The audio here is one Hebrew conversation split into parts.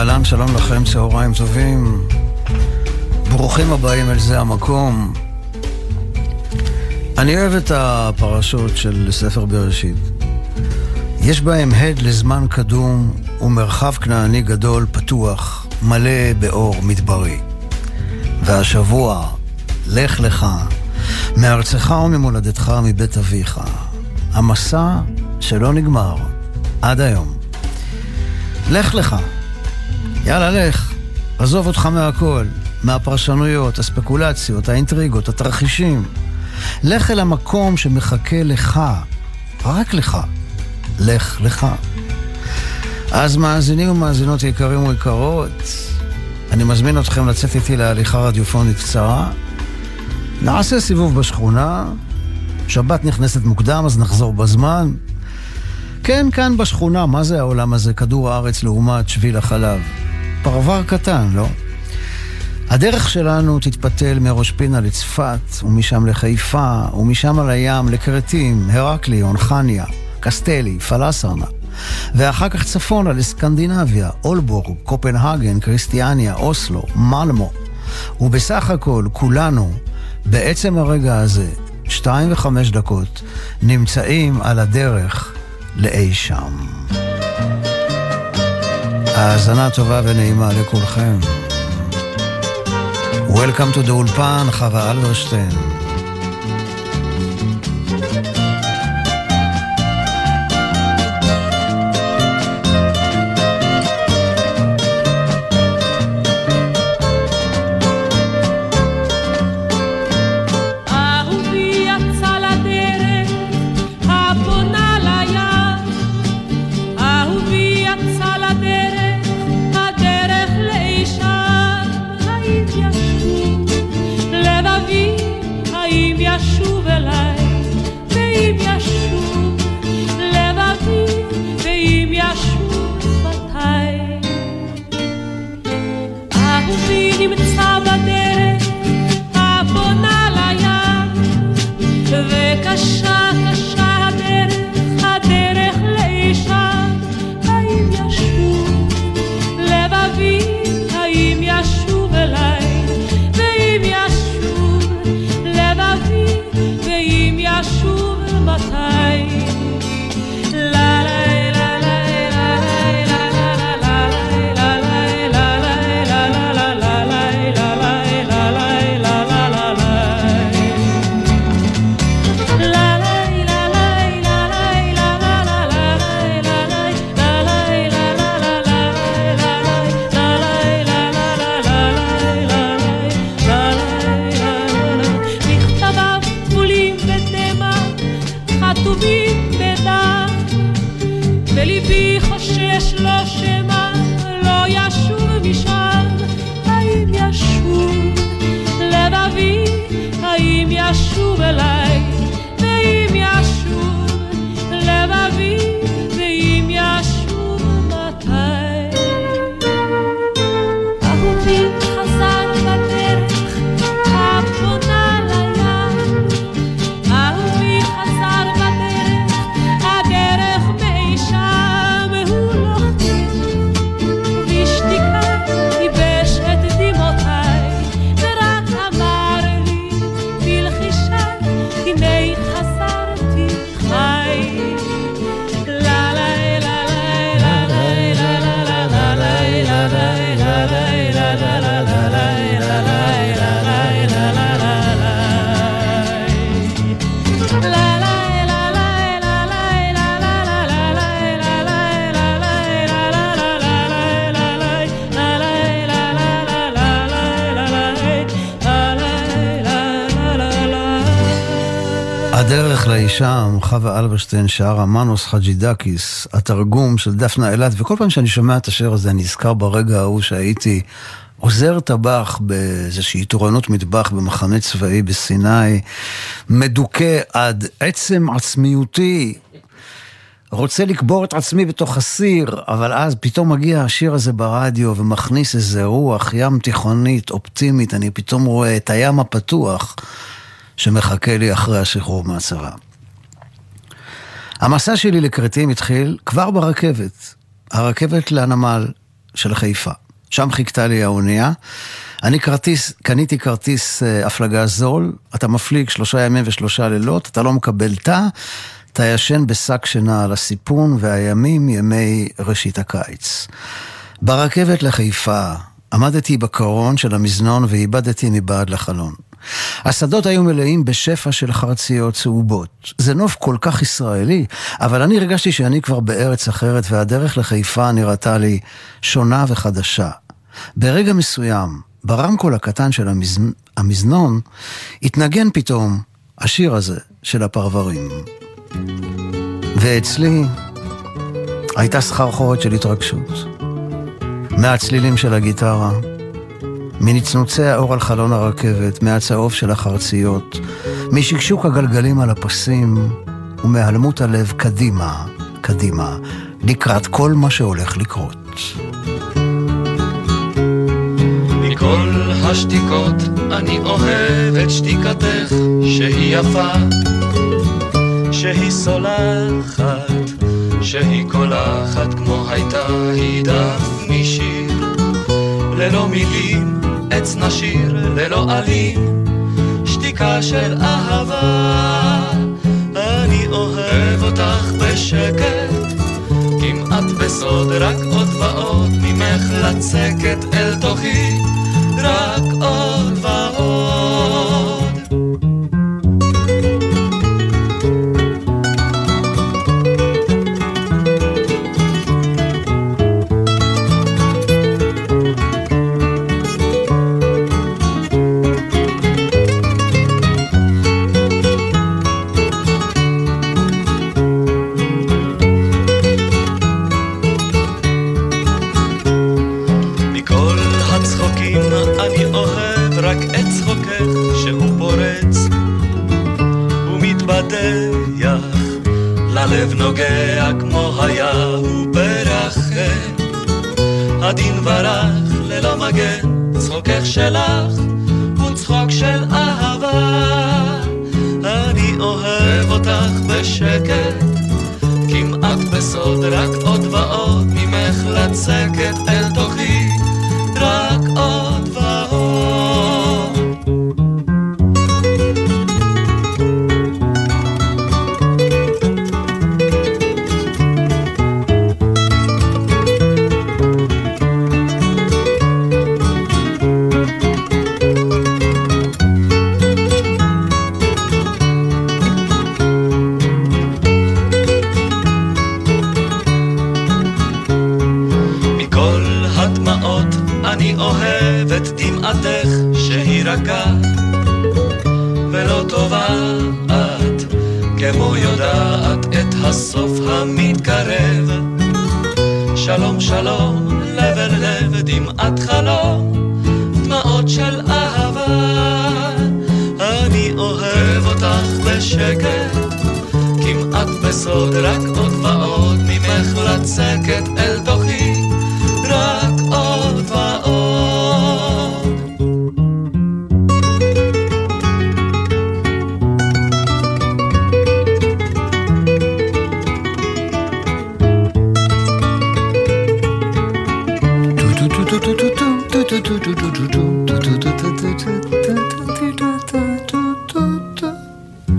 אהלן, שלום לכם, צהריים טובים. ברוכים הבאים אל זה המקום. אני אוהב את הפרשות של ספר בראשית. יש בהם הד לזמן קדום ומרחב כנעני גדול, פתוח, מלא באור מדברי. והשבוע, לך לך, מארצך וממולדתך מבית אביך. המסע שלא נגמר, עד היום. לך לך. יאללה, לך. עזוב אותך מהכל, מהפרשנויות, הספקולציות, האינטריגות, התרחישים. לך אל המקום שמחכה לך, רק לך. לך לך. אז מאזינים ומאזינות יקרים ויקרות, אני מזמין אתכם לצאת איתי להליכה רדיופונית קצרה. נעשה סיבוב בשכונה, שבת נכנסת מוקדם אז נחזור בזמן. כן, כאן בשכונה, מה זה העולם הזה? כדור הארץ לעומת שביל החלב. פרבר קטן, לא? הדרך שלנו תתפתל מראש פינה לצפת, ומשם לחיפה, ומשם על הים לכרתים, הרקליון, חניה, קסטלי, פלסרנה. ואחר כך צפונה לסקנדינביה, אולבורג, קופנהגן, קריסטיאניה, אוסלו, מלמו. ובסך הכל, כולנו, בעצם הרגע הזה, שתיים וחמש דקות, נמצאים על הדרך לאי שם. האזנה טובה ונעימה לכולכם. Welcome to the אולפן, חווה אלברשטיין. חווה אלברשטיין שרה מנוס חג'ידקיס, התרגום של דפנה אילת, וכל פעם שאני שומע את השיר הזה אני נזכר ברגע ההוא שהייתי עוזר טבח באיזושהי תורנות מטבח במחנה צבאי בסיני, מדוכא עד עצם עצמיותי. רוצה לקבור את עצמי בתוך הסיר, אבל אז פתאום מגיע השיר הזה ברדיו ומכניס איזה רוח ים תיכונית, אופטימית, אני פתאום רואה את הים הפתוח שמחכה לי אחרי השחרור מהצבא. המסע שלי לכרתים התחיל כבר ברכבת. הרכבת לנמל של חיפה. שם חיכתה לי האונייה. אני כרטיס, קניתי כרטיס אה, הפלגה זול, אתה מפליג שלושה ימים ושלושה לילות, אתה לא מקבל תא, אתה ישן בשק שינה על הסיפון, והימים ימי ראשית הקיץ. ברכבת לחיפה, עמדתי בקרון של המזנון ואיבדתי מבעד לחלון. השדות היו מלאים בשפע של חרציות צהובות. זה נוף כל כך ישראלי, אבל אני הרגשתי שאני כבר בארץ אחרת והדרך לחיפה נראתה לי שונה וחדשה. ברגע מסוים, ברמקול הקטן של המז... המזנון, התנגן פתאום השיר הזה של הפרברים. ואצלי הייתה סחרחורת של התרגשות. מהצלילים של הגיטרה, מנצנוצי האור על חלון הרכבת, מהצהוב של החרציות, משקשוק הגלגלים על הפסים, ומהלמות הלב קדימה, קדימה, לקראת כל מה שהולך לקרות. מכל השתיקות אני אוהב את שתיקתך שהיא יפה, שהיא סולחת, שהיא קולחת כמו הייתה היא דף משיר, ללא מילים עץ נשיר ללא עלים, שתיקה של אהבה. אני אוהב אותך בשקט, כמעט בסוד, רק עוד ועוד ממך לצקת אל תוכי, רק עוד הלב נוגע כמו היה הוא ברחם. הדין ורח ללא מגן, צחוקך שלך הוא צחוק של אהבה. אני אוהב אותך בשקט, כמעט בסוד, רק עוד ועוד ממך לצקת אל תוכי, שלום, לב אל לב, דמעת חלום, דמעות של אהבה. אני אוהב אותך בשקט, כמעט בסוד, רק עוד ועוד ממך לצקת אל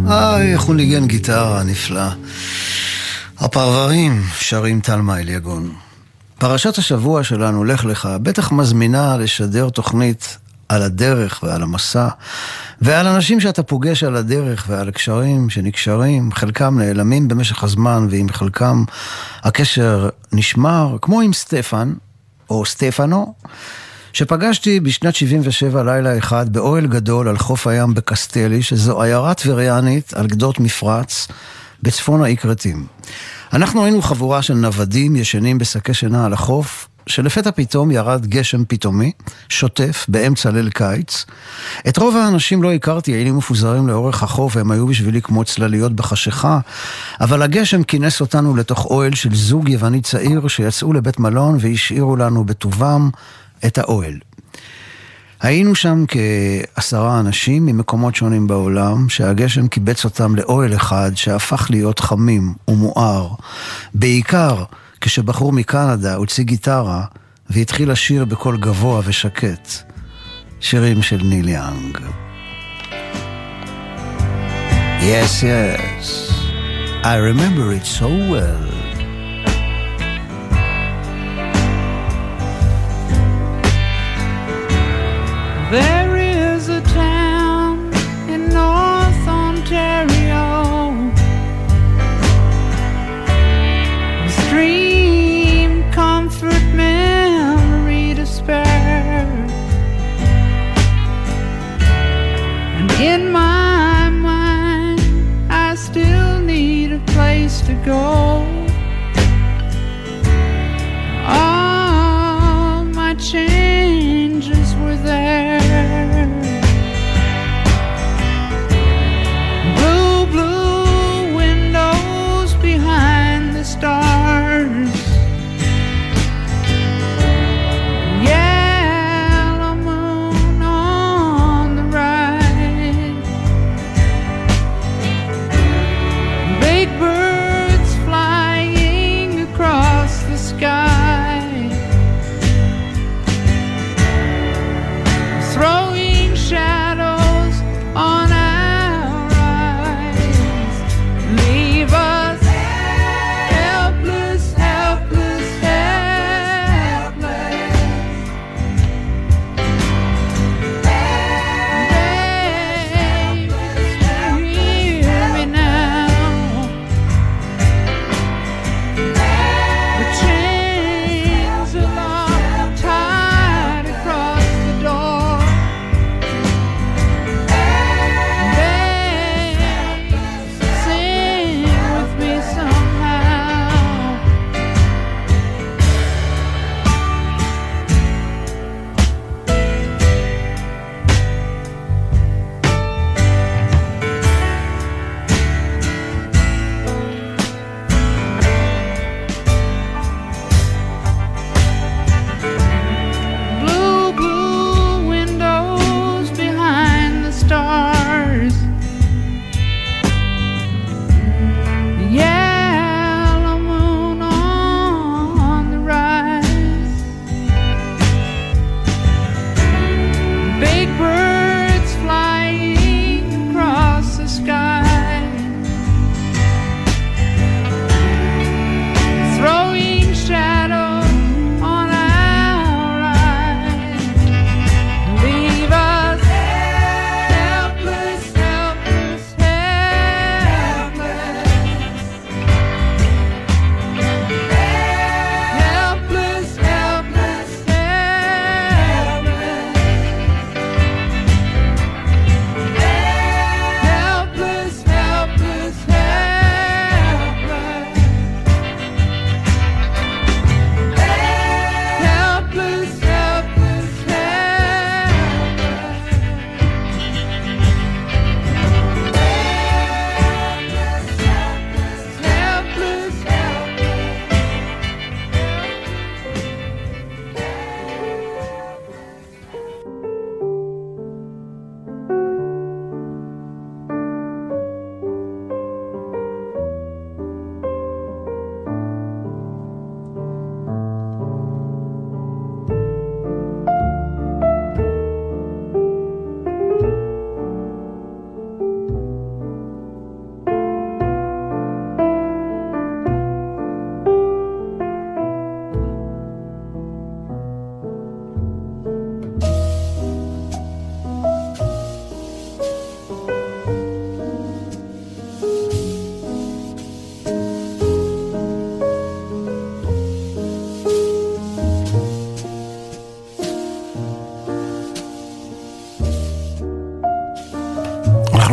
איי, איך הוא ניגן גיטרה נפלא. הפרברים שרים טלמה אליגון. פרשת השבוע שלנו, לך לך, בטח מזמינה לשדר תוכנית על הדרך ועל המסע, ועל אנשים שאתה פוגש על הדרך ועל קשרים שנקשרים, חלקם נעלמים במשך הזמן ועם חלקם הקשר נשמר, כמו עם סטפן, או סטפנו, שפגשתי בשנת 77 לילה אחד באוהל גדול על חוף הים בקסטלי, שזו עיירה טבריאנית על גדות מפרץ בצפון האי כרתים. אנחנו היינו חבורה של נוודים ישנים בשקי שינה על החוף, שלפתע פתאום ירד גשם פתאומי, שוטף, באמצע ליל קיץ. את רוב האנשים לא הכרתי, היינו מפוזרים לאורך החוף, והם היו בשבילי כמו צלליות בחשיכה, אבל הגשם כינס אותנו לתוך אוהל של זוג יווני צעיר שיצאו לבית מלון והשאירו לנו בטובם את האוהל. היינו שם כעשרה אנשים ממקומות שונים בעולם, שהגשם קיבץ אותם לאוהל אחד שהפך להיות חמים ומואר. בעיקר כשבחור מקנדה הוציא גיטרה והתחיל לשיר בקול גבוה ושקט. שירים של ניל יאנג. Yes, yes, I remember it so well. There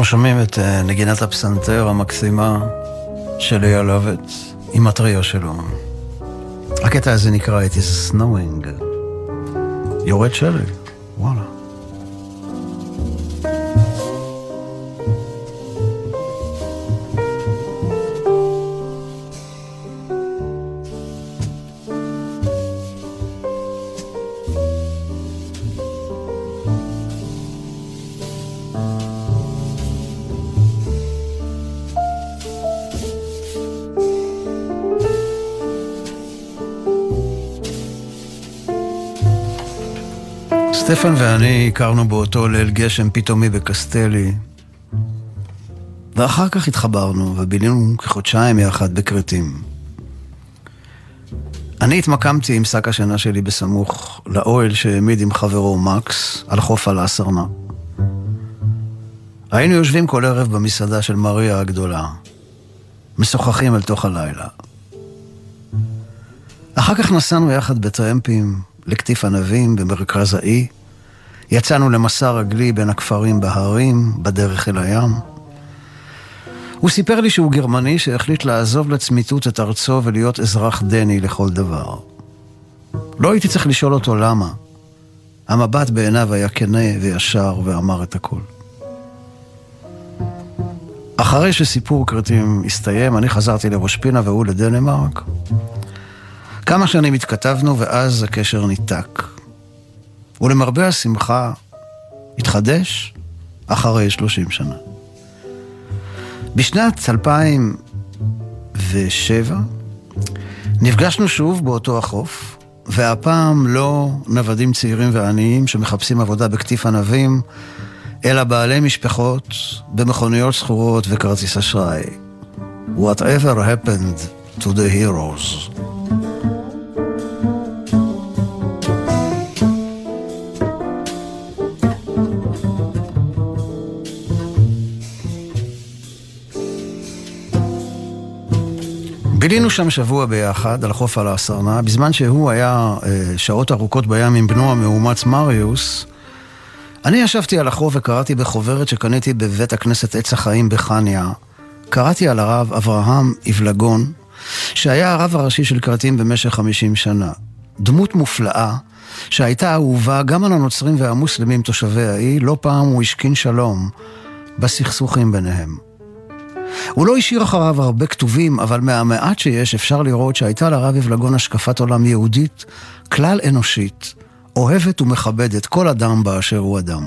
שומעים את אה, נגינת הפסנתר המקסימה של אייל לובט עם הטריו שלו. הקטע הזה נקרא It is snowing, יורד שלג. סטפן ואני הכרנו באותו ליל גשם פתאומי בקסטלי, ואחר כך התחברנו ובילינו כחודשיים יחד בכרתים. אני התמקמתי עם שק השינה שלי בסמוך לאוהל שהעמיד עם חברו מקס על חוף אלאסרנה. היינו יושבים כל ערב במסעדה של מריה הגדולה, משוחחים אל תוך הלילה. אחר כך נסענו יחד בטרמפים לקטיף ענבים במרכז האי, יצאנו למסע רגלי בין הכפרים בהרים, בדרך אל הים. הוא סיפר לי שהוא גרמני שהחליט לעזוב לצמיתות את ארצו ולהיות אזרח דני לכל דבר. לא הייתי צריך לשאול אותו למה. המבט בעיניו היה כנה וישר ואמר את הכל. אחרי שסיפור כרתים הסתיים, אני חזרתי לראש פינה והוא לדנמרק. כמה שנים התכתבנו ואז הקשר ניתק. ולמרבה השמחה, התחדש אחרי 30 שנה. בשנת 2007 נפגשנו שוב באותו החוף, והפעם לא נוודים צעירים ועניים שמחפשים עבודה בקטיף ענבים, אלא בעלי משפחות במכוניות שכורות וכרטיס אשראי. Whatever happened to the heroes. בילינו שם שבוע ביחד, על חוף על הסרנה, בזמן שהוא היה אה, שעות ארוכות בים עם בנו המאומץ מריוס. אני ישבתי על החוף וקראתי בחוברת שקניתי בבית הכנסת עץ החיים בחניה. קראתי על הרב אברהם אבלגון, שהיה הרב הראשי של כרתים במשך 50 שנה. דמות מופלאה, שהייתה אהובה גם על הנוצרים והמוסלמים תושבי האי, לא פעם הוא השכין שלום בסכסוכים ביניהם. הוא לא השאיר אחריו הרבה כתובים, אבל מהמעט שיש אפשר לראות שהייתה לרב אבלגון השקפת עולם יהודית, כלל אנושית, אוהבת ומכבדת כל אדם באשר הוא אדם.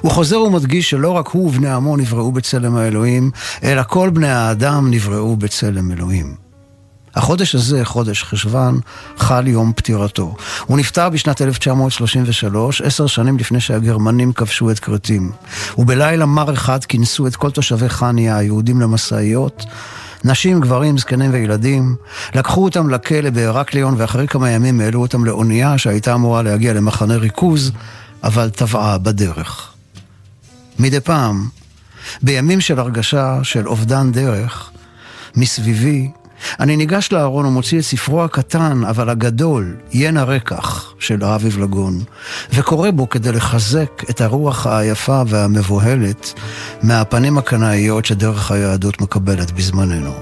הוא חוזר ומדגיש שלא רק הוא ובני עמו נבראו בצלם האלוהים, אלא כל בני האדם נבראו בצלם אלוהים. החודש הזה, חודש חשוון, חל יום פטירתו. הוא נפטר בשנת 1933, עשר שנים לפני שהגרמנים כבשו את כרתים. ובלילה מר אחד כינסו את כל תושבי חניה, היהודים למשאיות. נשים, גברים, זקנים וילדים, לקחו אותם לכלא בהרקליון ואחרי כמה ימים העלו אותם לאונייה שהייתה אמורה להגיע למחנה ריכוז, אבל טבעה בדרך. מדי פעם, בימים של הרגשה של אובדן דרך, מסביבי אני ניגש לארון ומוציא את ספרו הקטן, אבל הגדול, ין הרקח, של הרב אבלגון, וקורא בו כדי לחזק את הרוח היפה והמבוהלת מהפנים הקנאיות שדרך היהדות מקבלת בזמננו.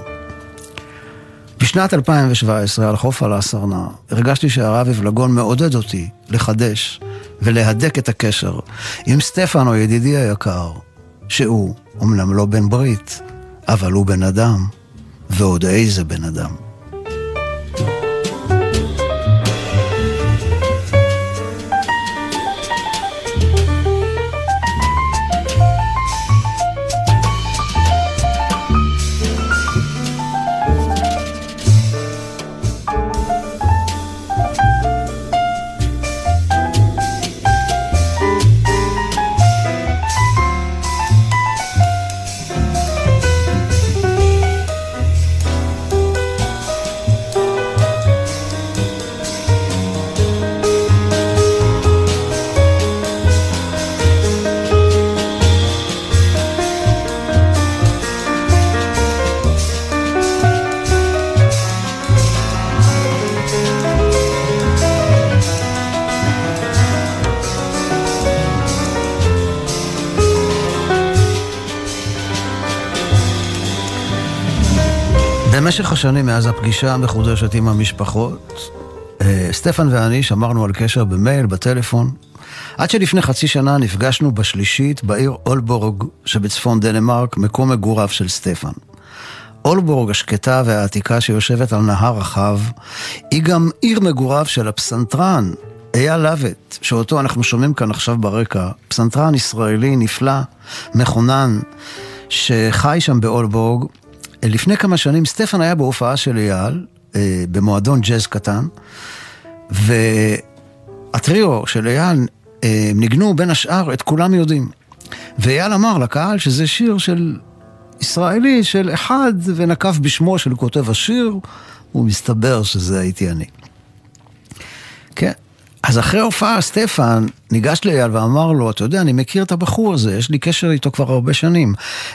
בשנת 2017, על חוף על הסרנה, הרגשתי שהרב אבלגון מעודד אותי לחדש ולהדק את הקשר עם סטפנו, ידידי היקר, שהוא אומנם לא בן ברית, אבל הוא בן אדם. ועוד איזה בן אדם. במשך השנים מאז הפגישה המחודשת עם המשפחות, אה, סטפן ואני שמרנו על קשר במייל, בטלפון, עד שלפני חצי שנה נפגשנו בשלישית בעיר אולבורג שבצפון דנמרק, מקום מגוריו של סטפן. אולבורג השקטה והעתיקה שיושבת על נהר רחב, היא גם עיר מגוריו של הפסנתרן, אייל לוט, שאותו אנחנו שומעים כאן עכשיו ברקע, פסנתרן ישראלי נפלא, מכונן, שחי שם באולבורג, לפני כמה שנים סטפן היה בהופעה של אייל, אה, במועדון ג'אז קטן, והטריו של אייל הם ניגנו בין השאר את כולם יודעים. ואייל אמר לקהל שזה שיר של ישראלי, של אחד, ונקב בשמו של כותב השיר, ומסתבר שזה הייתי אני. כן. אז אחרי ההופעה, סטפן ניגש לאייל ואמר לו, אתה יודע, אני מכיר את הבחור הזה, יש לי קשר איתו כבר הרבה שנים.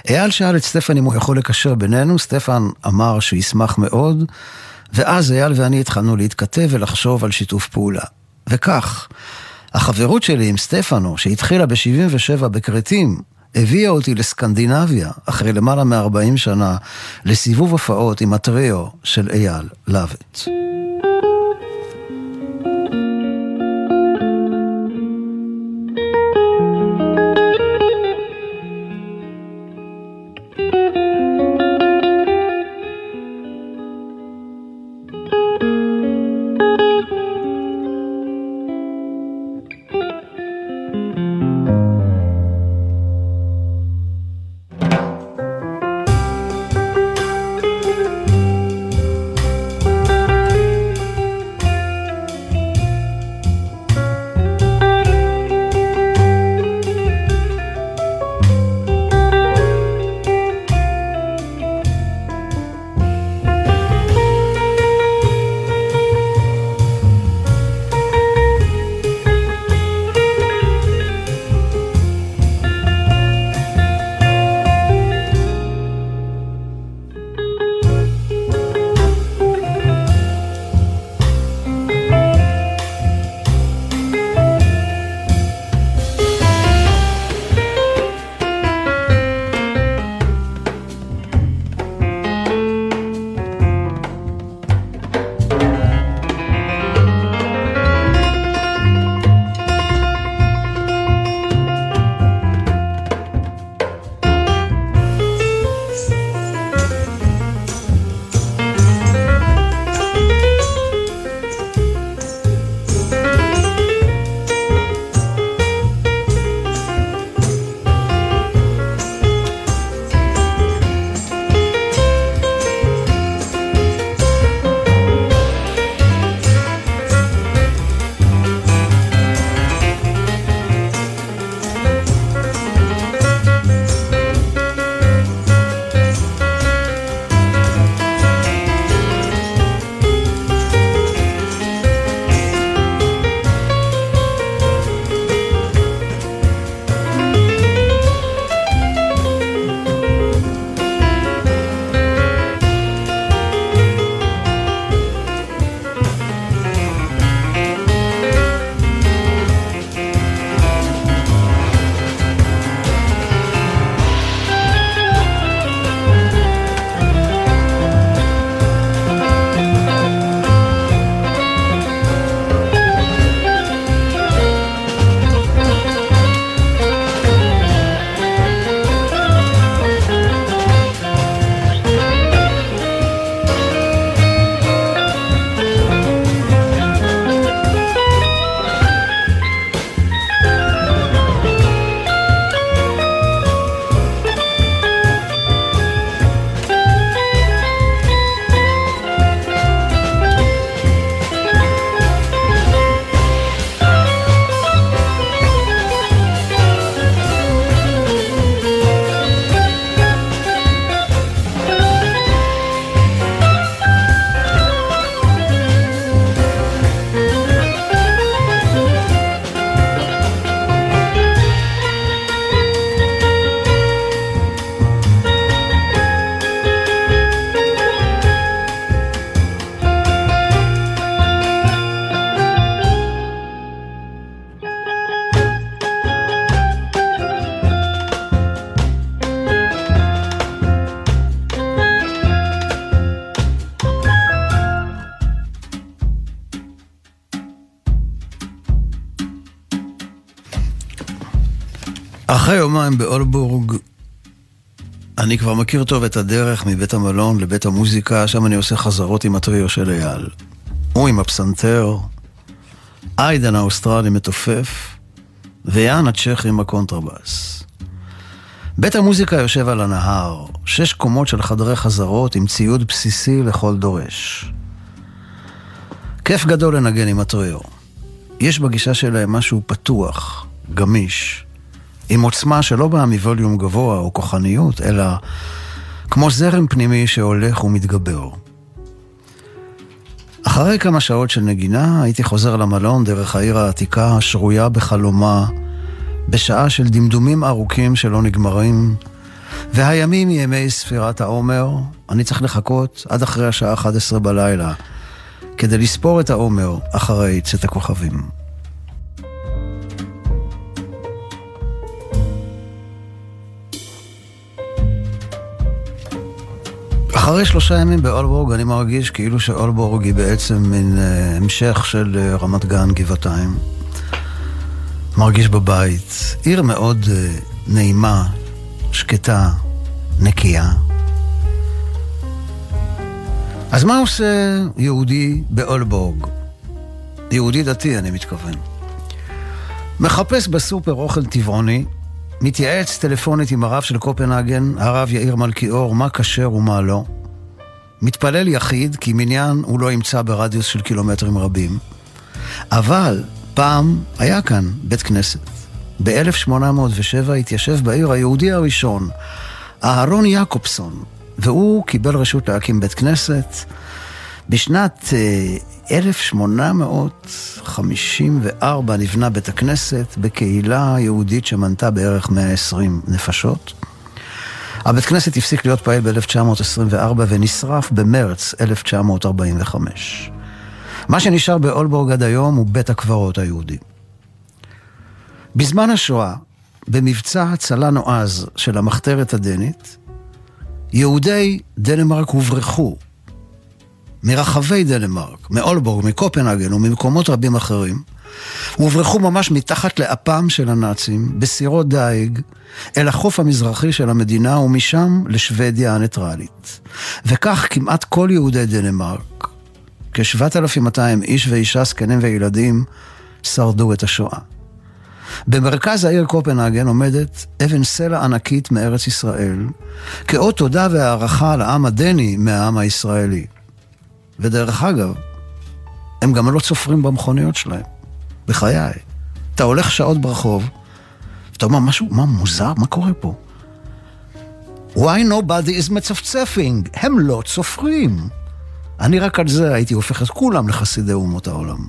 אייל שאל את סטפן אם הוא יכול לקשר בינינו, סטפן אמר שישמח מאוד, ואז אייל ואני התחלנו להתכתב ולחשוב על שיתוף פעולה. וכך, החברות שלי עם סטפנו, שהתחילה ב-77 בכרתים, הביאה אותי לסקנדינביה, אחרי למעלה מ-40 שנה, לסיבוב הופעות עם הטריו של אייל לויט. אחרי יומיים באולבורג, אני כבר מכיר טוב את הדרך מבית המלון לבית המוזיקה, שם אני עושה חזרות עם הטריו של אייל. הוא עם הפסנתר, איידן האוסטרלי מתופף, ויאן הצ'כי עם הקונטרבאס. בית המוזיקה יושב על הנהר, שש קומות של חדרי חזרות עם ציוד בסיסי לכל דורש. כיף גדול לנגן עם הטריו. יש בגישה שלהם משהו פתוח, גמיש, עם עוצמה שלא באה מווליום גבוה או כוחניות, אלא כמו זרם פנימי שהולך ומתגבר. אחרי כמה שעות של נגינה הייתי חוזר למלון דרך העיר העתיקה השרויה בחלומה בשעה של דמדומים ארוכים שלא נגמרים והימים ימי ספירת העומר, אני צריך לחכות עד אחרי השעה 11 בלילה כדי לספור את העומר אחרי צאת הכוכבים. אחרי שלושה ימים באולבורג אני מרגיש כאילו שאולבורג היא בעצם מין uh, המשך של uh, רמת גן גבעתיים. מרגיש בבית. עיר מאוד uh, נעימה, שקטה, נקייה. אז מה עושה יהודי באולבורג? יהודי דתי, אני מתכוון. מחפש בסופר אוכל טבעוני, מתייעץ טלפונית עם הרב של קופנהגן, הרב יאיר מלכיאור, מה כשר ומה לא. מתפלל יחיד, כי מניין הוא לא ימצא ברדיוס של קילומטרים רבים. אבל פעם היה כאן בית כנסת. ב-1807 התיישב בעיר היהודי הראשון, אהרון יעקובסון, והוא קיבל רשות להקים בית כנסת. בשנת 1854 אה, נבנה בית הכנסת בקהילה יהודית שמנתה בערך 120 נפשות. הבית כנסת הפסיק להיות פעיל ב-1924 ונשרף במרץ 1945. מה שנשאר באולבורג עד היום הוא בית הקברות היהודי. בזמן השואה, במבצע הצלה נועז של המחתרת הדנית, יהודי דנמרק הוברחו מרחבי דנמרק, מאולבורג, מקופנהגן וממקומות רבים אחרים, הוברחו ממש מתחת לאפם של הנאצים, בסירות דייג, אל החוף המזרחי של המדינה ומשם לשוודיה הניטרלית. וכך כמעט כל יהודי דנמרק, כ-7,200 איש ואישה, זקנים וילדים, שרדו את השואה. במרכז העיר קופנהגן עומדת אבן סלע ענקית מארץ ישראל, כאות תודה והערכה לעם הדני מהעם הישראלי. ודרך אגב, הם גם לא צופרים במכוניות שלהם, בחיי. אתה הולך שעות ברחוב, ואתה אומר, משהו, מה מוזר? מה קורה פה? Why nobody is מצפצפing? הם לא צופרים. אני רק על זה הייתי הופך את כולם לחסידי אומות העולם.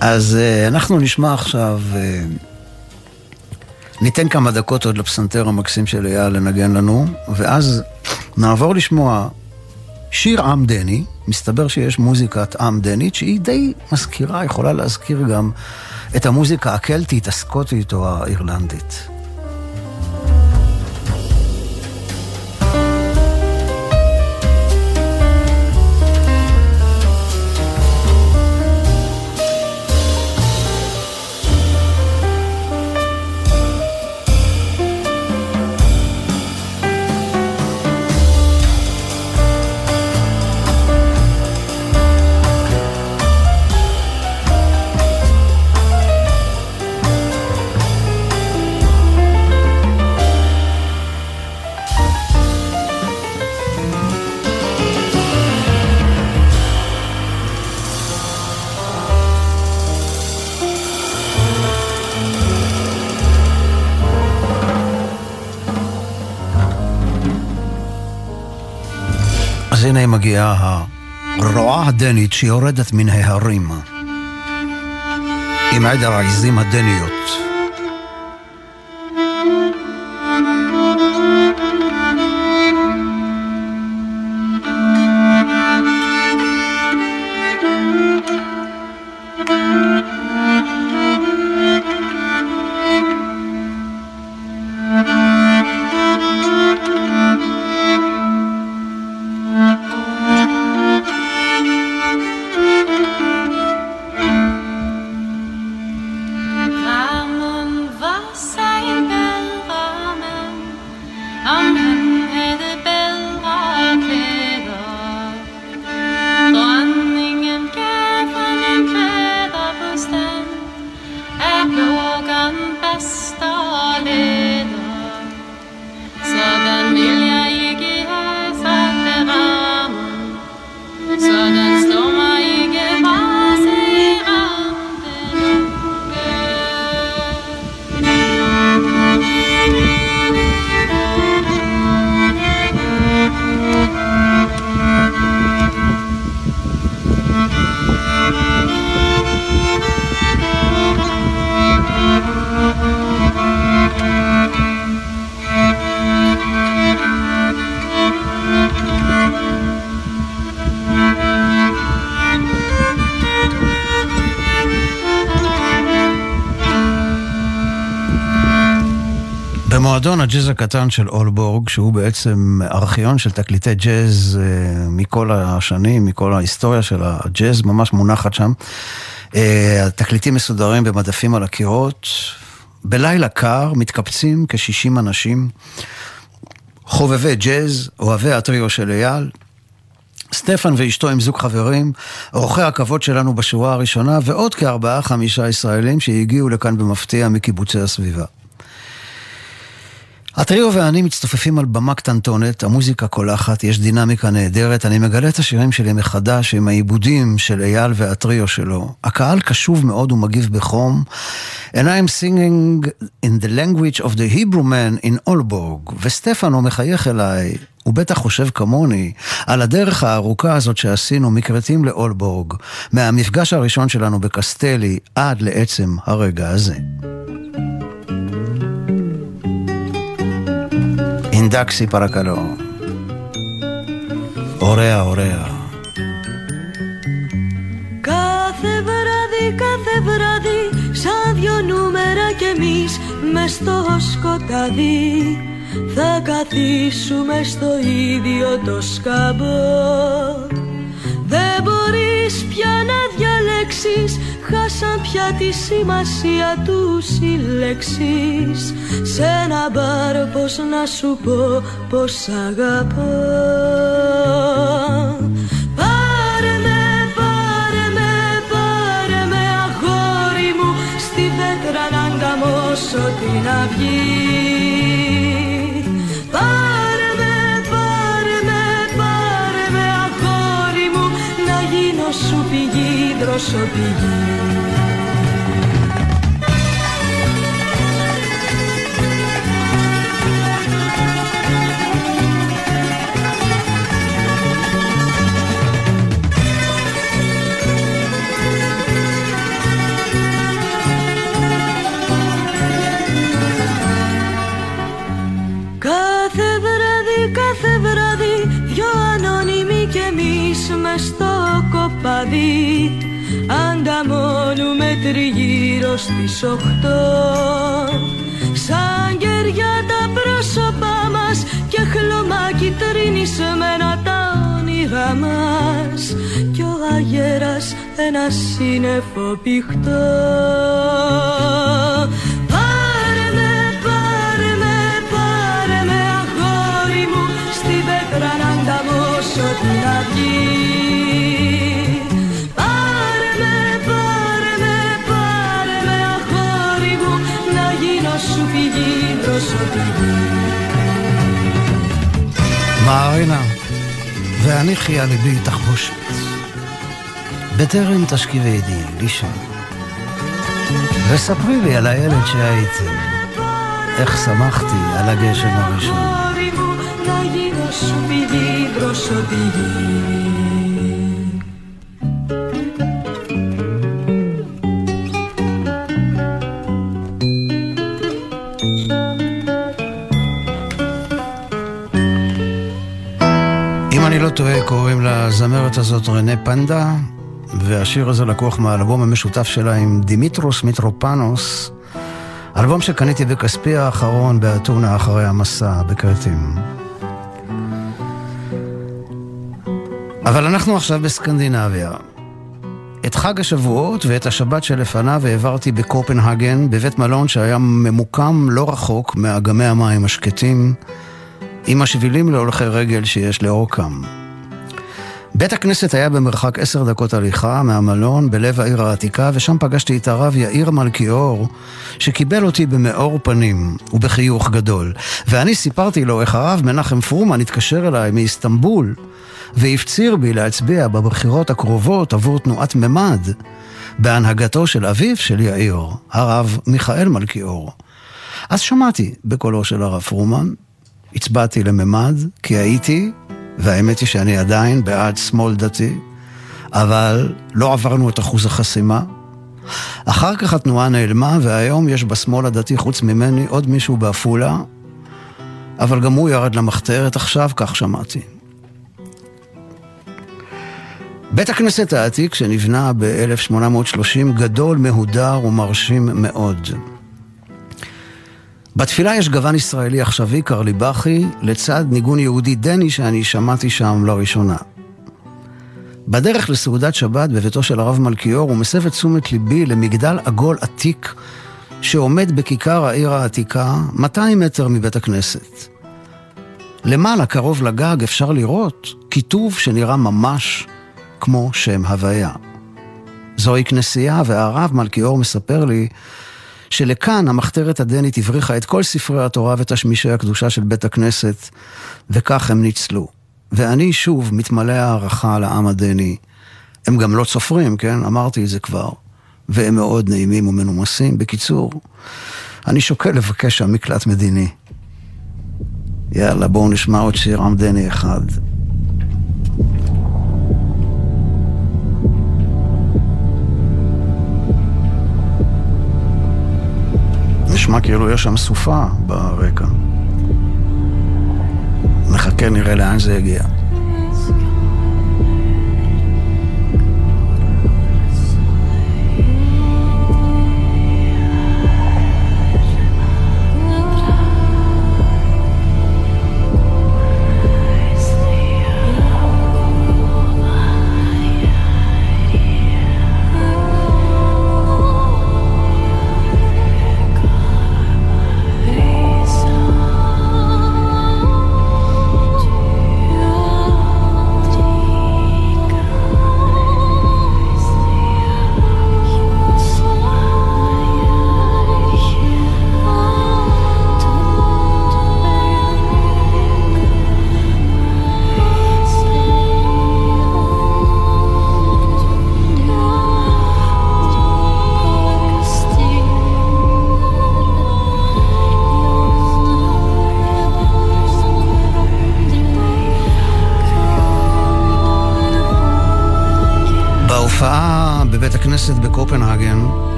אז uh, אנחנו נשמע עכשיו, uh, ניתן כמה דקות עוד לפסנתר המקסים של אייל לנגן לנו, ואז נעבור לשמוע שיר עם דני, מסתבר שיש מוזיקת עם דנית שהיא די מזכירה, יכולה להזכיר גם את המוזיקה הקלטית, הסקוטית או האירלנדית. הנה מגיעה הרועה הדנית שיורדת מן ההרים עם עדר העיזים הדניות. הג'אז הקטן של אולבורג, שהוא בעצם ארכיון של תקליטי ג'אז אה, מכל השנים, מכל ההיסטוריה של הג'אז, ממש מונחת שם. אה, התקליטים מסודרים במדפים על הקירות. בלילה קר מתקבצים כ-60 אנשים, חובבי ג'אז, אוהבי הטריו של אייל. סטפן ואשתו הם זוג חברים, אורחי הכבוד שלנו בשורה הראשונה, ועוד כארבעה חמישה ישראלים שהגיעו לכאן במפתיע מקיבוצי הסביבה. הטריו ואני מצטופפים על במה קטנטונת, המוזיקה קולחת, יש דינמיקה נהדרת, אני מגלה את השירים שלי מחדש עם העיבודים של אייל והטריו שלו. הקהל קשוב מאוד ומגיב בחום. And I'm singing in the language of the Hebrew man in Olborg, וסטפנו מחייך אליי, הוא בטח חושב כמוני, על הדרך הארוכה הזאת שעשינו מכרתים לאולבורג, מהמפגש הראשון שלנו בקסטלי עד לעצם הרגע הזה. Indaxi para calò. Ωραία, ωραία. Κάθε βράδυ, κάθε βράδυ Σαν δυο νούμερα κι εμείς μες στο σκοτάδι Θα καθίσουμε στο ίδιο το σκαμπό Δεν μπορείς πια να διαλέξεις Χάσαν πια τη σημασία τους οι λέξεις. Σ' ένα μπαρ πως να σου πω πως αγαπώ. Πάρε με, πάρε με, πάρε με αγόρι μου Στη βέτρα να αγκαμώσω την αυγή Κάθε βράδί, κάθε πρόσωπη γη. στο κοπαδί Ανταμώνουμε τριγύρω στις οχτώ Σαν κεριά τα πρόσωπά μας Και χλωμάκι τρινισμένα τα όνειρά μας. Κι ο αγέρας ένας σύννεφο πηχτό. Πάρε με, πάρε με, πάρε με αγόρι μου Στην πέτρα να ανταμώσω την αυγή מרינה, והניחי על ליבי תחבושת. בטרם תשכיבי ידי, לישון. וספרי לי על הילד שהייתי, איך שמחתי על הגשם הראשון. טועה, קוראים לזמרת הזאת רנה פנדה, והשיר הזה לקוח מהאלבום המשותף שלה עם דימיטרוס מיטרופנוס, אלבום שקניתי בכספי האחרון באתונה אחרי המסע בכרתים. אבל אנחנו עכשיו בסקנדינביה. את חג השבועות ואת השבת שלפניו העברתי בקופנהגן, בבית מלון שהיה ממוקם לא רחוק מאגמי המים השקטים, עם השבילים להולכי רגל שיש לאורכם. בית הכנסת היה במרחק עשר דקות הליכה מהמלון בלב העיר העתיקה, ושם פגשתי את הרב יאיר מלכיאור, שקיבל אותי במאור פנים ובחיוך גדול. ואני סיפרתי לו איך הרב מנחם פרומן התקשר אליי מאיסטנבול, והפציר בי להצביע בבחירות הקרובות עבור תנועת ממד, בהנהגתו של אביו של יאיר, הרב מיכאל מלכיאור. אז שמעתי בקולו של הרב פרומן, הצבעתי לממד, כי הייתי והאמת היא שאני עדיין בעד שמאל דתי, אבל לא עברנו את אחוז החסימה. אחר כך התנועה נעלמה, והיום יש בשמאל הדתי חוץ ממני עוד מישהו בעפולה, אבל גם הוא ירד למחתרת עכשיו, כך שמעתי. בית הכנסת העתיק שנבנה ב-1830 גדול, מהודר ומרשים מאוד. בתפילה יש גוון ישראלי עכשווי קרליבכי, לצד ניגון יהודי דני שאני שמעתי שם לראשונה. בדרך לסעודת שבת בביתו של הרב מלכיאור הוא מסב את תשומת ליבי למגדל עגול עתיק שעומד בכיכר העיר העתיקה 200 מטר מבית הכנסת. למעלה, קרוב לגג, אפשר לראות כיתוב שנראה ממש כמו שם הוויה. זוהי כנסייה, והרב מלכיאור מספר לי שלכאן המחתרת הדנית הבריחה את כל ספרי התורה ותשמישי הקדושה של בית הכנסת, וכך הם ניצלו. ואני שוב מתמלא הערכה לעם הדני. הם גם לא צופרים, כן? אמרתי את זה כבר. והם מאוד נעימים ומנומסים. בקיצור, אני שוקל לבקש שם מקלט מדיני. יאללה, בואו נשמע עוד שיר עם דני אחד. נשמע כאילו יש שם סופה ברקע. נחכה, נראה לאן זה יגיע.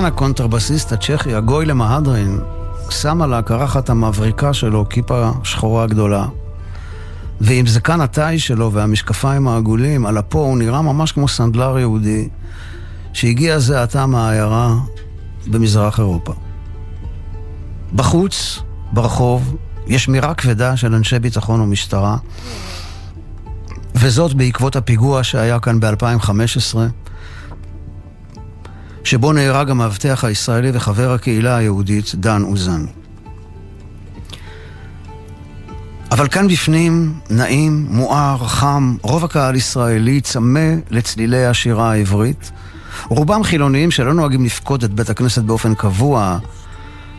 יאן הקונטרבסיסט הצ'כי, הגוי למהדרין, שם על הקרחת המבריקה שלו כיפה שחורה גדולה. ועם זקן התיש שלו והמשקפיים העגולים, על אפו הוא נראה ממש כמו סנדלר יהודי שהגיע זה עתה מהעיירה במזרח אירופה. בחוץ, ברחוב, יש שמירה כבדה של אנשי ביטחון ומשטרה, וזאת בעקבות הפיגוע שהיה כאן ב-2015, שבו נהרג המאבטח הישראלי וחבר הקהילה היהודית דן אוזן. אבל כאן בפנים, נעים, מואר, חם, רוב הקהל ישראלי צמא לצלילי השירה העברית. רובם חילוניים שלא נוהגים לפקוד את בית הכנסת באופן קבוע,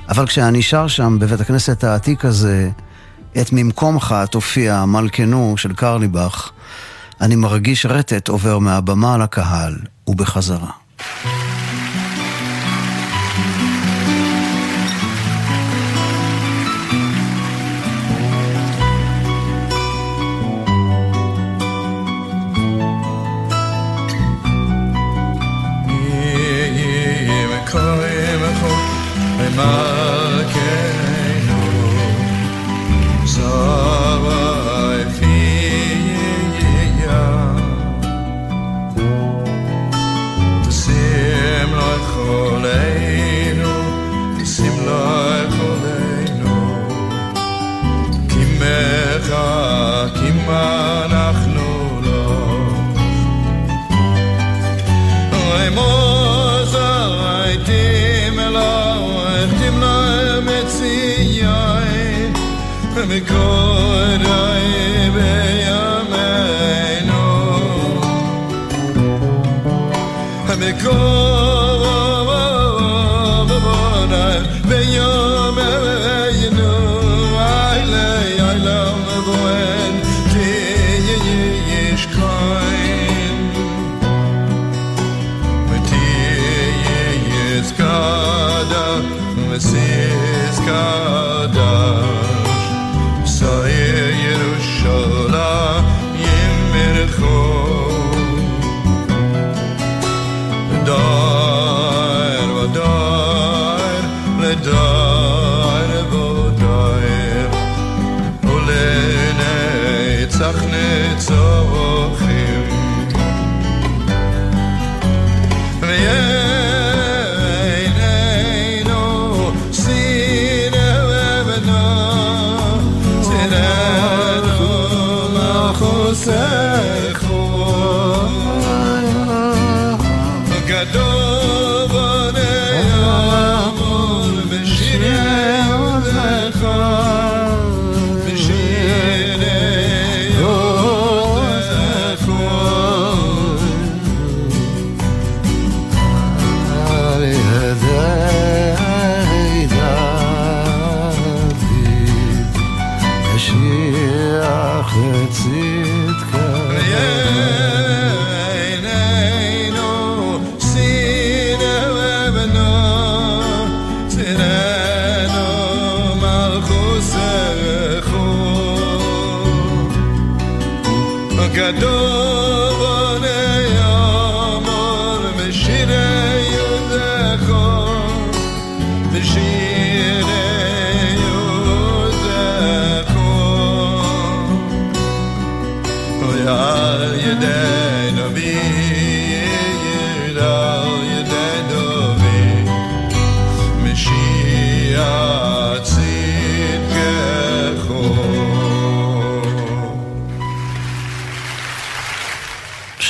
אבל כשאני שר שם בבית הכנסת העתיק הזה, את ממקומך תופיע מלכנו של קרליבך, אני מרגיש רטט עובר מהבמה לקהל ובחזרה. my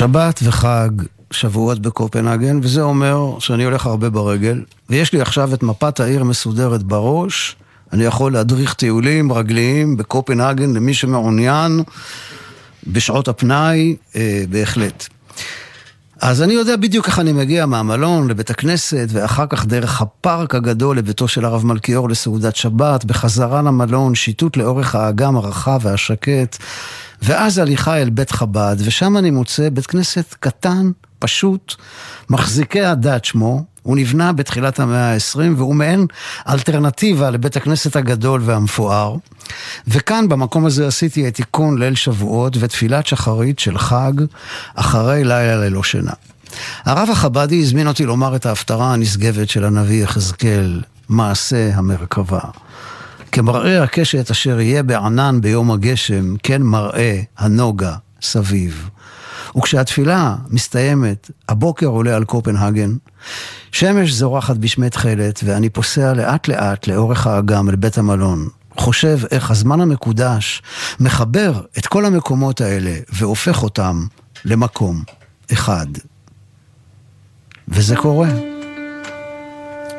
שבת וחג, שבועות בקופנהגן, וזה אומר שאני הולך הרבה ברגל, ויש לי עכשיו את מפת העיר מסודרת בראש, אני יכול להדריך טיולים רגליים בקופנהגן למי שמעוניין, בשעות הפנאי, אה, בהחלט. אז אני יודע בדיוק איך אני מגיע מהמלון לבית הכנסת, ואחר כך דרך הפארק הגדול לביתו של הרב מלכיאור לסעודת שבת, בחזרה למלון, שיטוט לאורך האגם הרחב והשקט, ואז הליכה אל בית חב"ד, ושם אני מוצא בית כנסת קטן, פשוט, מחזיקי הדת שמו, הוא נבנה בתחילת המאה ה-20 והוא מעין אלטרנטיבה לבית הכנסת הגדול והמפואר. וכאן במקום הזה עשיתי את תיקון ליל שבועות ותפילת שחרית של חג אחרי לילה ללא שינה. הרב החב"די הזמין אותי לומר את ההפטרה הנשגבת של הנביא יחזקאל, מעשה המרכבה. כמראה הקשת אשר יהיה בענן ביום הגשם, כן מראה הנוגה סביב. וכשהתפילה מסתיימת, הבוקר עולה על קופנהגן, שמש זורחת בשמי תכלת, ואני פוסע לאט לאט לאורך האגם אל בית המלון. חושב איך הזמן המקודש מחבר את כל המקומות האלה והופך אותם למקום אחד. וזה קורה,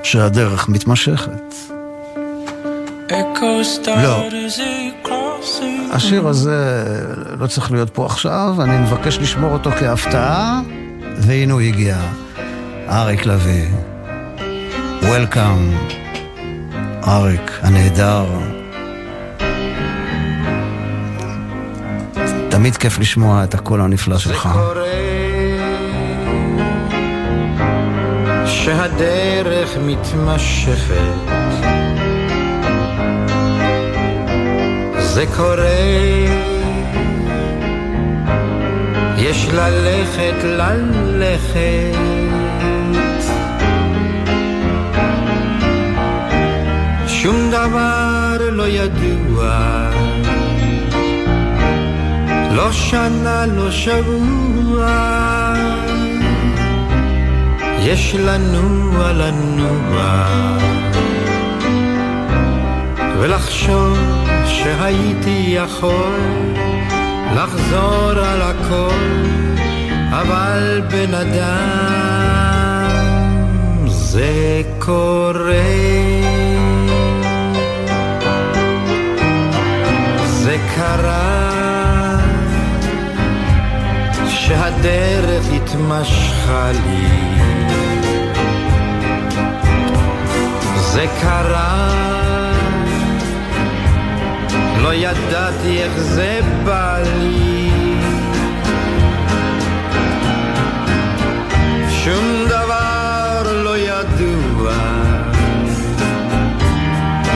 שהדרך מתמשכת. לא. השיר הזה לא צריך להיות פה עכשיו, אני מבקש לשמור אותו כהפתעה, והנה הוא הגיע. אריק לביא. Welcome, אריק הנהדר. תמיד כיף לשמוע את הקול הנפלא שלך. שהדרך מתמשכת זה קורה, יש ללכת, ללכת. שום דבר לא ידוע, לא שנה, לא שבוע, יש לנוע, לנוע, ולחשוב שהייתי יכול לחזור על הכל, אבל בן אדם זה קורה. זה קרה שהדרך התמשכה לי. זה קרה לא ידעתי איך זה בא לי. שום דבר לא ידוע.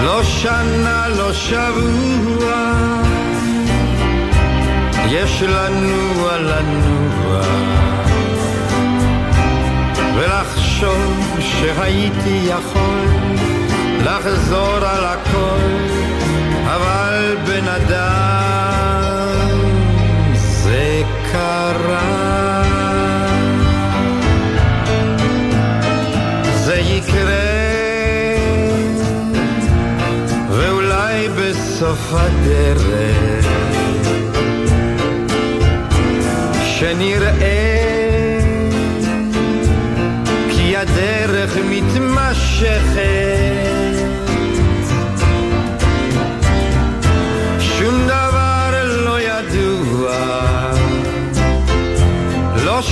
לא שנה, לא שבוע. יש לנוע לנוע ולחשוב שהייתי יכול לחזור על הכל בן אדם זה קרה. זה יקרה, ואולי בסוף הדרך שנראה כי הדרך מתמשכת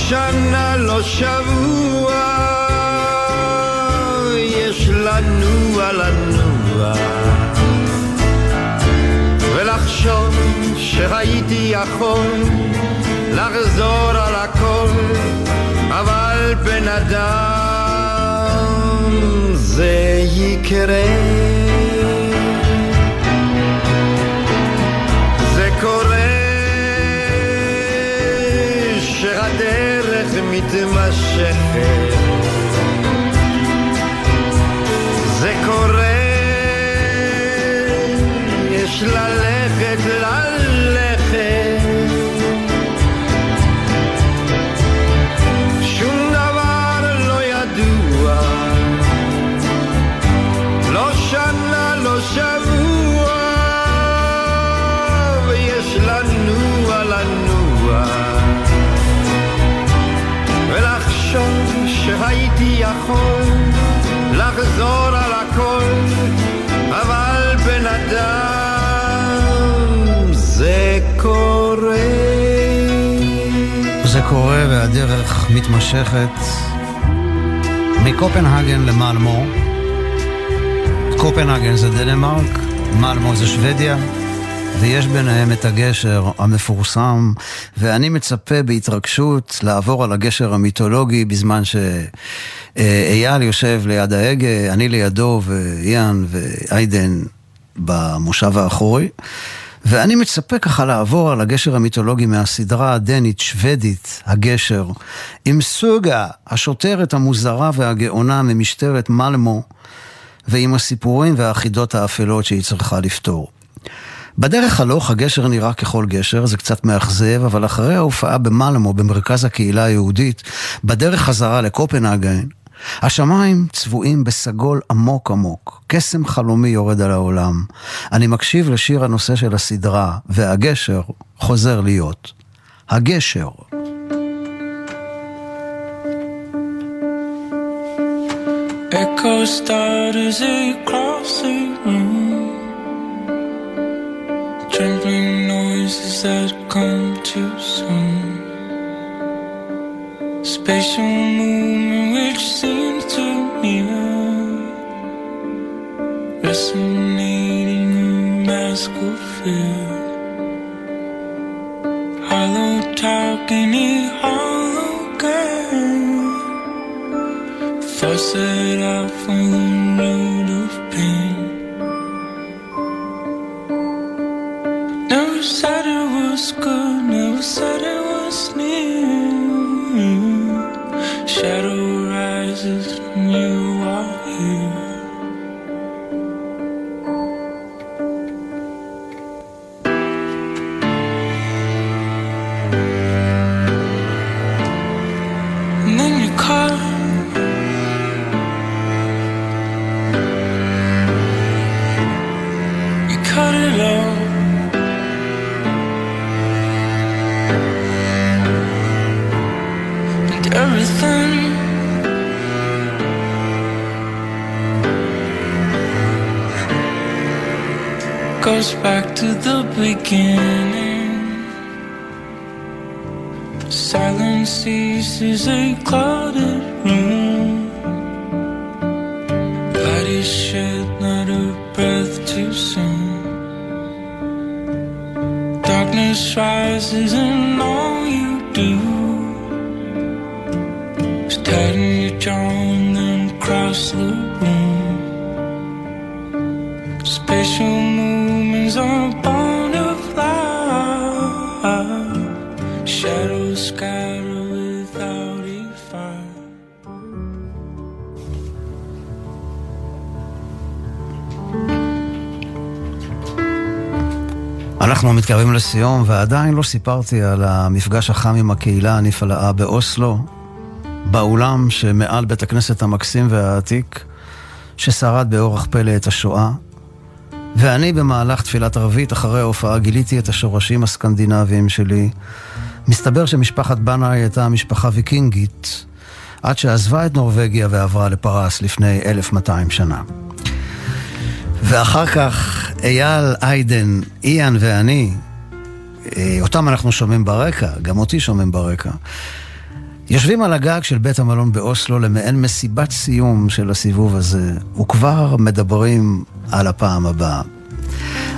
שנה, לא שבוע, יש לנוע, לנוע, ולחשוב שהייתי יכול לחזור על הכל, אבל בן אדם זה יקרה. מתמשכת זה קורה, יש ללכת, יכול לחזור על הכל, אבל בן אדם זה קורה. זה קורה והדרך מתמשכת מקופנהגן למלמו. קופנהגן זה דנמרק, מלמו זה שוודיה. ויש ביניהם את הגשר המפורסם, ואני מצפה בהתרגשות לעבור על הגשר המיתולוגי בזמן שאייל יושב ליד ההגה, אני לידו, ואיאן ואיידן במושב האחורי. ואני מצפה ככה לעבור על הגשר המיתולוגי מהסדרה הדנית, שוודית, הגשר, עם סוגה, השוטרת המוזרה והגאונה ממשטרת מלמו, ועם הסיפורים והחידות האפלות שהיא צריכה לפתור. בדרך הלוך הגשר נראה ככל גשר, זה קצת מאכזב, אבל אחרי ההופעה במלמו, במרכז הקהילה היהודית, בדרך חזרה לקופנהגן, השמיים צבועים בסגול עמוק עמוק, קסם חלומי יורד על העולם. אני מקשיב לשיר הנושא של הסדרה, והגשר חוזר להיות. הגשר. Echo start as it cross the Noises that come too soon. Spatial movement which seems to mirror. Resonating a mask of fear. Hollow talking it hologram. Force it out from the road said it was good, never said it was near. Shadow rises to the beginning. Silence ceases a clouded מתקרבים לסיום, ועדיין לא סיפרתי על המפגש החם עם הקהילה הנפלאה באוסלו, באולם שמעל בית הכנסת המקסים והעתיק, ששרד באורח פלא את השואה. ואני במהלך תפילת ערבית, אחרי ההופעה, גיליתי את השורשים הסקנדינביים שלי. מסתבר שמשפחת בנאי הייתה משפחה ויקינגית, עד שעזבה את נורבגיה ועברה לפרס לפני 1200 שנה. ואחר כך אייל, איידן, איאן ואני, אה, אותם אנחנו שומעים ברקע, גם אותי שומעים ברקע. יושבים על הגג של בית המלון באוסלו למעין מסיבת סיום של הסיבוב הזה, וכבר מדברים על הפעם הבאה.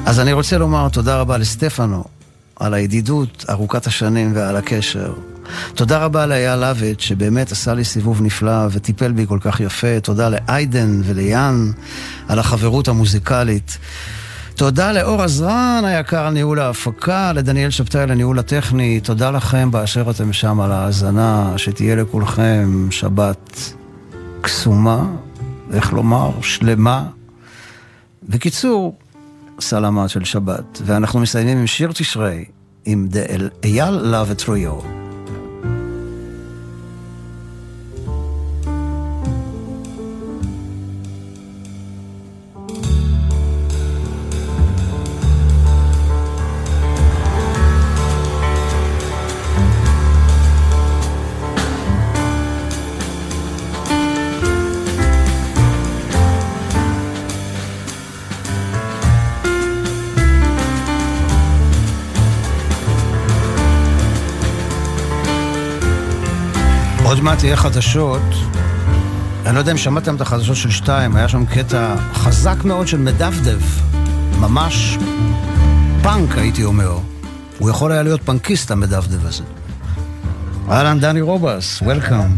אז אני רוצה לומר תודה רבה לסטפנו על הידידות ארוכת השנים ועל הקשר. תודה רבה לאייל עבד, שבאמת עשה לי סיבוב נפלא וטיפל בי כל כך יפה. תודה לאיידן וליאן על החברות המוזיקלית. תודה לאור עזרן היקר על ניהול ההפקה, לדניאל שבתאי על הניהול הטכני. תודה לכם באשר אתם שם על ההאזנה, שתהיה לכולכם שבת קסומה, איך לומר, שלמה. בקיצור, סלמה של שבת. ואנחנו מסיימים עם שיר תשרי, עם אייל לאו טרויו. מעט יהיה חדשות. אני לא יודע אם שמעתם את החדשות של שתיים, היה שם קטע חזק מאוד של מדפדף. ממש פאנק, הייתי אומר. הוא יכול היה להיות פאנקיסט, המדפדף הזה. אהלן, דני רובס, וולקאם.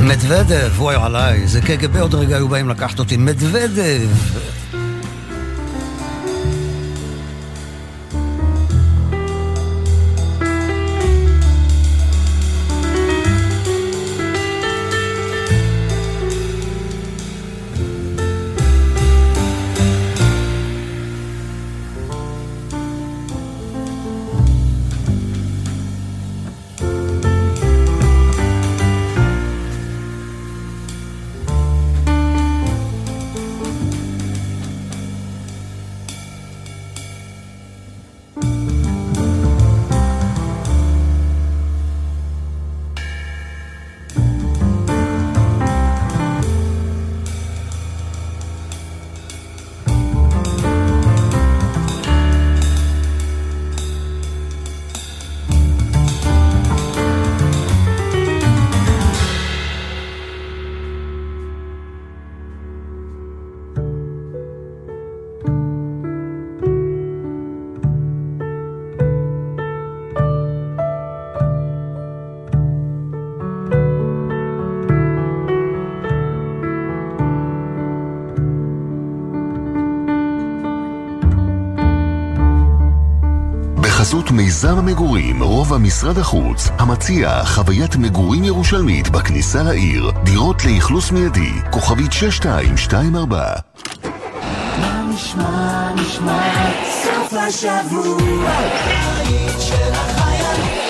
מדוודב, וואי עליי, זה קג"ב עוד רגע היו באים לקחת אותי, מדוודב. מיזם המגורים, רובע משרד החוץ, המציע חוויית מגורים ירושלמית בכניסה לעיר, דירות לאכלוס מיידי, כוכבית 6224. מה נשמע, נשמע, סוף השבוע, של החיילים.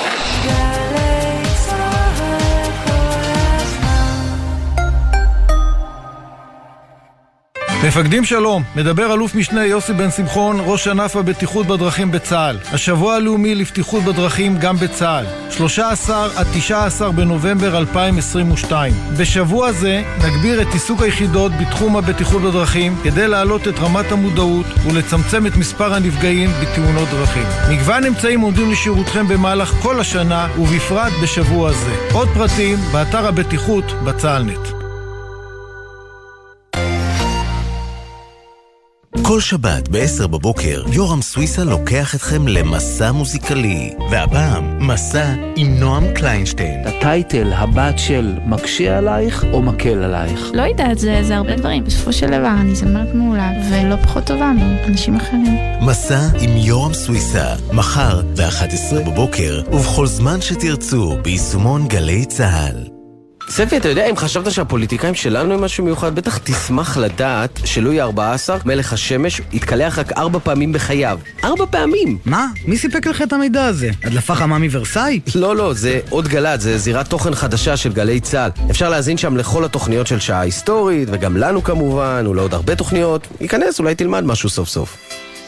מפקדים שלום, מדבר אלוף משנה יוסי בן שמחון, ראש ענף הבטיחות בדרכים בצה"ל. השבוע הלאומי לבטיחות בדרכים גם בצה"ל. 13 עד 19 בנובמבר 2022. בשבוע זה נגביר את עיסוק היחידות בתחום הבטיחות בדרכים כדי להעלות את רמת המודעות ולצמצם את מספר הנפגעים בתאונות דרכים. מגוון אמצעים עומדים לשירותכם במהלך כל השנה ובפרט בשבוע זה. עוד פרטים באתר הבטיחות בצה"לנט. כל שבת ב-10 בבוקר, יורם סוויסה לוקח אתכם למסע מוזיקלי. והפעם, מסע עם נועם קליינשטיין. הטייטל, הבת של מקשה עלייך או מקל עלייך? לא יודעת, זה, זה הרבה דברים. בסופו של דבר, אני זמרת מעולה, ולא פחות טובה מאנשים אחרים. מסע עם יורם סוויסה, מחר ב-11 בבוקר, ובכל זמן שתרצו, ביישומון גלי צה"ל. ספי, אתה יודע, אם חשבת שהפוליטיקאים שלנו הם משהו מיוחד, בטח תשמח לדעת שלואי 14, מלך השמש, התקלח רק ארבע פעמים בחייו. ארבע פעמים! מה? מי סיפק לך את המידע הזה? הדלפה חמה מוורסאי? לא, לא, זה עוד גל"צ, זה זירת תוכן חדשה של גלי צה"ל. אפשר להזין שם לכל התוכניות של שעה היסטורית, וגם לנו כמובן, ולעוד הרבה תוכניות. ייכנס, אולי תלמד משהו סוף סוף.